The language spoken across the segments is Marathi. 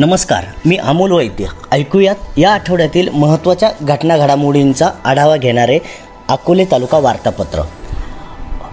नमस्कार मी अमोल वैद्य ऐकूयात या आठवड्यातील महत्त्वाच्या घटना घडामोडींचा आढावा घेणारे अकोले तालुका वार्तापत्र.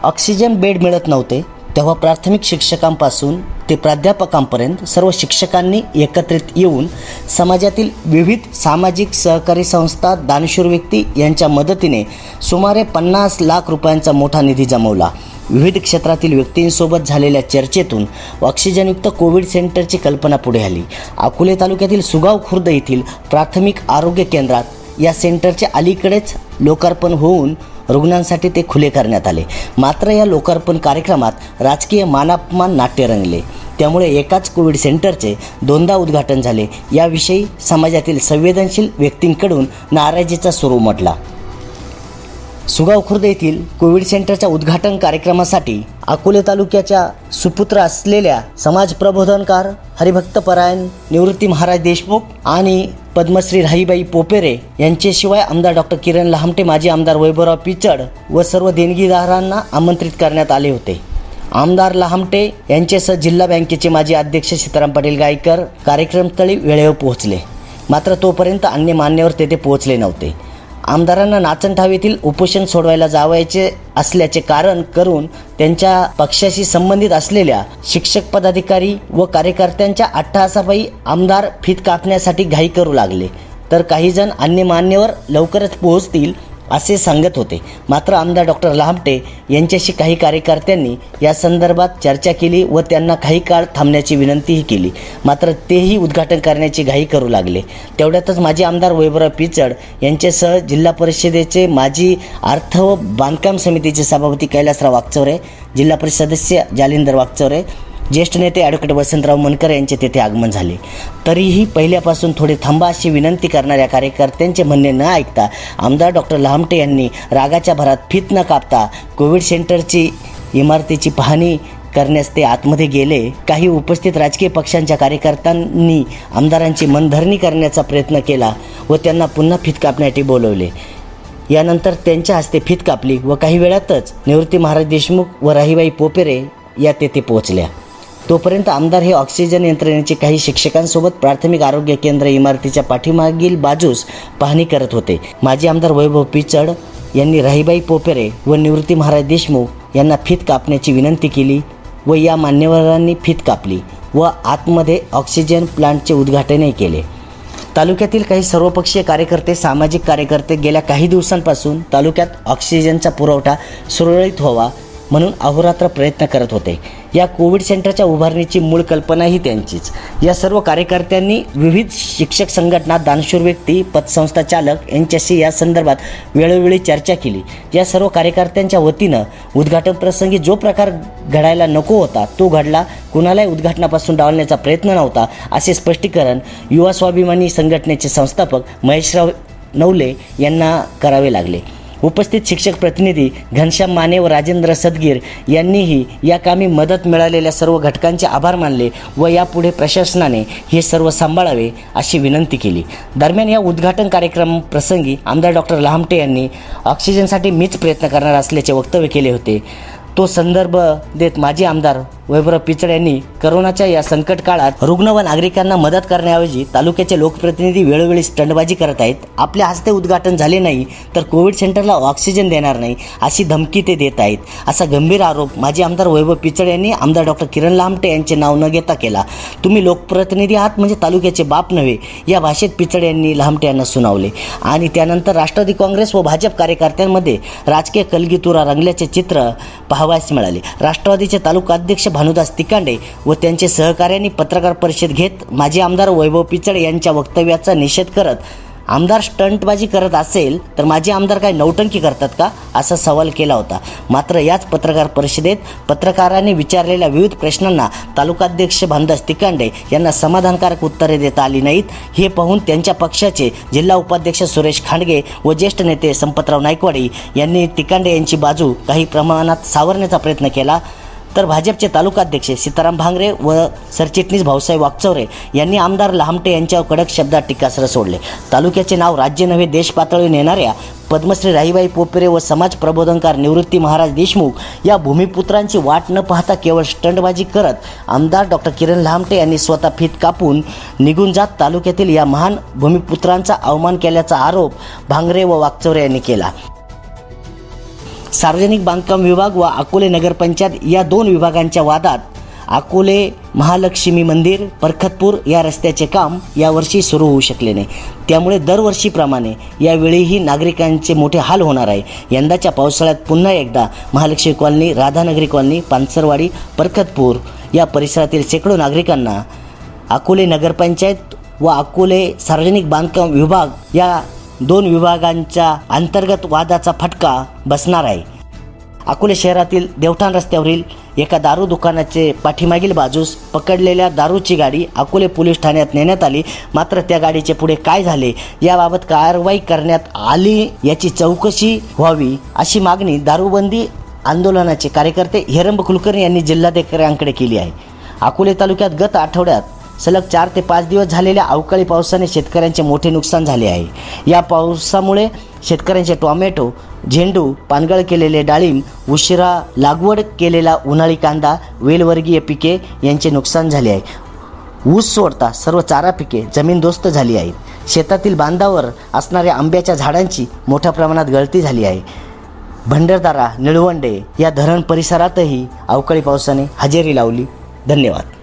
ऑक्सिजन बेड मिळत नव्हते तेव्हा प्राथमिक शिक्षकांपासून ते प्राध्यापकांपर्यंत सर्व शिक्षकांनी एकत्रित येऊन समाजातील विविध सामाजिक सहकारी संस्था दानशूर व्यक्ती यांच्या मदतीने सुमारे पन्नास लाख रुपयांचा मोठा निधी जमवला. विविध क्षेत्रातील व्यक्तींसोबत झालेल्या चर्चेतून ऑक्सिजनयुक्त कोविड सेंटरची कल्पना पुढे आली. अकोले तालुक्यातील सुगाव खुर्द येथील प्राथमिक आरोग्य केंद्रात या सेंटरचे अलीकडेच लोकार्पण होऊन रुग्णांसाठी ते खुले करण्यात आले. मात्र या लोकार्पण कार्यक्रमात राजकीय मानापमान नाट्य रंगले. त्यामुळे एकाच कोविड सेंटरचे दोनदा उद्घाटन झाले. याविषयी समाजातील संवेदनशील व्यक्तींकडून नाराजीचा सूर उमटला. सुगाव खुर्द येथील कोविड सेंटरच्या उद्घाटन कार्यक्रमासाठी अकोले तालुक्याच्या सुपुत्र असलेल्या समाज प्रबोधनकार हरिभक्तपरायण निवृत्ती महाराज देशमुख आणि पद्मश्री राहीबाई पोपेरे यांच्याशिवाय आमदार डॉक्टर किरण लहामटे माजी आमदार वैभवराव पिचड व सर्व देणगीदारांना आमंत्रित करण्यात आले होते. आमदार लहामटे यांच्यासह जिल्हा बँकेचे माजी अध्यक्ष सीताराम पाटील गायकर कार्यक्रमस्थळी वेळेवर पोहोचले. मात्र तोपर्यंत अन्य मान्यवर तेथे पोहोचले नव्हते. आमदारांना नाचनठाव येथील उपोषण सोडवायला जावायचे असल्याचे कारण करून त्यांच्या पक्षाशी संबंधित असलेल्या शिक्षक पदाधिकारी व कार्यकर्त्यांच्या अट्टहासापायी आमदार फित कापण्यासाठी घाई करू लागले. तर काही जण अन्य मान्यवर लवकरच पोहोचतील असे सांगत होते. मात्र आमदार डॉक्टर लहामटे यांच्याशी काही कार्यकर्त्यांनी या संदर्भात चर्चा केली व त्यांना काही काळ थांबण्याची विनंतीही केली. मात्र तेही उद्घाटन करण्याची घाई करू लागले. तेवढ्यातच माजी आमदार वैभवराव पिचड यांच्यासह जिल्हा परिषदेचे माजी अर्थ व बांधकाम समितीचे सभापती कैलासराव वागचौरे जिल्हा परिषद सदस्य जालिंदर वागचौरे ज्येष्ठ नेते ॲडव्होकेट वसंतराव मनकर यांचे तेथे आगमन झाले. तरीही पहिल्यापासून थोडे थांबा अशी विनंती करणाऱ्या कार्यकर्त्यांचे म्हणणे न ऐकता आमदार डॉक्टर लहामटे यांनी रागाच्या भरात फित न कापता कोविड सेंटरची इमारतीची पाहणी करण्यास ते आतमध्ये गेले. काही उपस्थित राजकीय पक्षांच्या कार्यकर्त्यांनी आमदारांची मनधरणी करण्याचा प्रयत्न केला व त्यांना पुन्हा फित कापण्यासाठी बोलवले. यानंतर त्यांच्या हस्ते फित कापली व काही वेळातच निवृत्ती महाराज देशमुख व राहीबाई पोपेरे या तेथे पोहोचल्या. तोपर्यंत आमदार हे ऑक्सिजन यंत्रणेचे काही शिक्षकांसोबत प्राथमिक आरोग्य केंद्र इमारतीच्या पाठीमागील बाजूस पाहणी करत होते. माजी आमदार वैभव पिचड यांनी राहीबाई पोपेरे व निवृत्ती महाराज देशमुख यांना फित कापण्याची विनंती केली व या मान्यवरांनी फित कापली व आतमध्ये ऑक्सिजन प्लांटचे उद्घाटनही केले. तालुक्यातील काही सर्वपक्षीय कार्यकर्ते सामाजिक कार्यकर्ते गेल्या काही दिवसांपासून तालुक्यात ऑक्सिजनचा पुरवठा सुरळीत व्हावा म्हणून अहोरात्र प्रयत्न करत होते. या कोविड सेंटरच्या उभारणीची मूळ कल्पना ही त्यांचीच. या सर्व कार्यकर्त्यांनी विविध शिक्षक संघटना दानशूर व्यक्ती पतसंस्था चालक यांच्याशी या संदर्भात वेळोवेळी चर्चा केली. या सर्व कार्यकर्त्यांच्या वतीनं उद्घाटन प्रसंगी जो प्रकार घडायला नको होता तो घडला. कुणालाही उद्घाटनापासून डावलण्याचा प्रयत्न नव्हता असे स्पष्टीकरण युवा स्वाभिमानी संघटनेचे संस्थापक महेशराव नवले यांना करावे लागले. उपस्थित शिक्षक प्रतिनिधी घनश्याम माने व राजेंद्र सदगीर यांनीही या कामी मदत मिळालेल्या सर्व घटकांचे आभार मानले व यापुढे प्रशासनाने हे सर्व सांभाळावे अशी विनंती केली. दरम्यान या उद्घाटन कार्यक्रम प्रसंगी आमदार डॉक्टर लहामटे यांनी ऑक्सिजनसाठी मीच प्रयत्न करणार असल्याचे वक्तव्य केले होते. तो संदर्भ देत माजी आमदार वैभव पिचड यांनी करोनाच्या या संकट काळात रुग्ण व नागरिकांना मदत करण्याऐवजी तालुक्याचे लोकप्रतिनिधी वेळोवेळी स्टंडबाजी करत आहेत. आपल्या हस्ते उद्घाटन झाले नाही तर कोविड सेंटरला ऑक्सिजन देणार नाही अशी धमकी ते देत आहेत. असा गंभीर आरोप माजी आमदार वैभव पिचड यांनी आमदार डॉक्टर किरण लामटे यांचे नाव न घेता केला. तुम्ही लोकप्रतिनिधी आहात म्हणजे तालुक्याचे बाप नव्हे या भाषेत पिचड यांनी लामटे यांना सुनावले. आणि त्यानंतर राष्ट्रवादी काँग्रेस व भाजप कार्यकर्त्यांमध्ये राजकीय कलगीतुरा रंगल्याचे चित्र पाहावयास मिळाले. राष्ट्रवादीचे तालुका अध्यक्ष भानुदास तिकांडे व त्यांचे सहकार्यांनी पत्रकार परिषद घेत माजी आमदार वैभव पिचड यांच्या वक्तव्याचा निषेध करत आमदार स्टंटबाजी करत असेल तर माझे आमदार काय नौटंकी करतात का? असा सवाल केला होता. मात्र याच पत्रकार परिषदेत पत्रकारांनी विचारलेल्या विविध प्रश्नांना तालुकाध्यक्ष भानुदास तिकांडे यांना समाधानकारक उत्तरे देता आली नाहीत. हे पाहून त्यांच्या पक्षाचे जिल्हा उपाध्यक्ष सुरेश खांडगे व ज्येष्ठ नेते संपतराव नायकवाडी यांनी तिकांडे यांची बाजू काही प्रमाणात सावरण्याचा प्रयत्न केला. तर भाजपचे तालुकाध्यक्ष सीताराम भांगरे व सरचिटणीस भाऊसाहेब वागचौरे यांनी आमदार लहामटे यांच्यावर कडक शब्दात टीकास्त्र सोडले. तालुक्याचे नाव राज्य नव्हे देश पातळीवर नेणाऱ्या पद्मश्री राहीबाई पोपेरे व समाज प्रबोधनकार निवृत्ती महाराज देशमुख या भूमिपुत्रांची वाट न पाहता केवळ स्टंटबाजी करत आमदार डॉक्टर किरण लहामटे यांनी स्वतः फीत कापून निघून जात तालुक्यातील या महान भूमिपुत्रांचा अवमान केल्याचा आरोप भांगरे व वागचौरे यांनी केला. सार्वजनिक बांधकाम विभाग व अकोले नगरपंचायत या दोन विभागांच्या वादात अकोले महालक्ष्मी मंदिर परखतपूर या रस्त्याचे काम यावर्षी सुरू होऊ शकले नाही. त्यामुळे दरवर्षीप्रमाणे यावेळीही नागरिकांचे मोठे हाल होणार आहे. यंदाच्या पावसाळ्यात पुन्हा एकदा महालक्ष्मी कॉलनी राधानगरी कॉलनी पानसरवाडी परखतपूर या परिसरातील शेकडो नागरिकांना अकोले नगरपंचायत व अकोले सार्वजनिक बांधकाम विभाग या दोन विभागांच्या अंतर्गत वादाचा फटका बसणार आहे. अकोले शहरातील देवठाण रस्त्यावरील एका दारू दुकानाचे पाठीमागील बाजूस पकडलेल्या दारूची गाडी अकोले पोलीस ठाण्यात नेण्यात आली. मात्र त्या गाडीचे पुढे काय झाले याबाबत कारवाई करण्यात आली याची चौकशी व्हावी अशी मागणी दारूबंदी आंदोलनाचे कार्यकर्ते हिरंब कुलकर्णी यांनी जिल्हाधिकाऱ्यांकडे केली आहे. अकोले तालुक्यात गत आठवड्यात सलग चार ते पाच दिवस झालेल्या अवकाळी पावसाने शेतकऱ्यांचे मोठे नुकसान झाले आहे. या पावसामुळे शेतकऱ्यांचे टोमॅटो झेंडू पानगळ केलेले डाळिंब उशिरा लागवड केलेला उन्हाळी कांदा वेलवर्गीय पिके यांचे नुकसान झाले आहे. ऊस सोडता सर्व चारा पिके जमीनदोस्त झाली आहेत शेतातील बांधावर असणाऱ्या आंब्याच्या झाडांची मोठ्या प्रमाणात गळती झाली आहे. भंडारदारा निळवंडे या धरण परिसरातही अवकाळी पावसाने हजेरी लावली. धन्यवाद.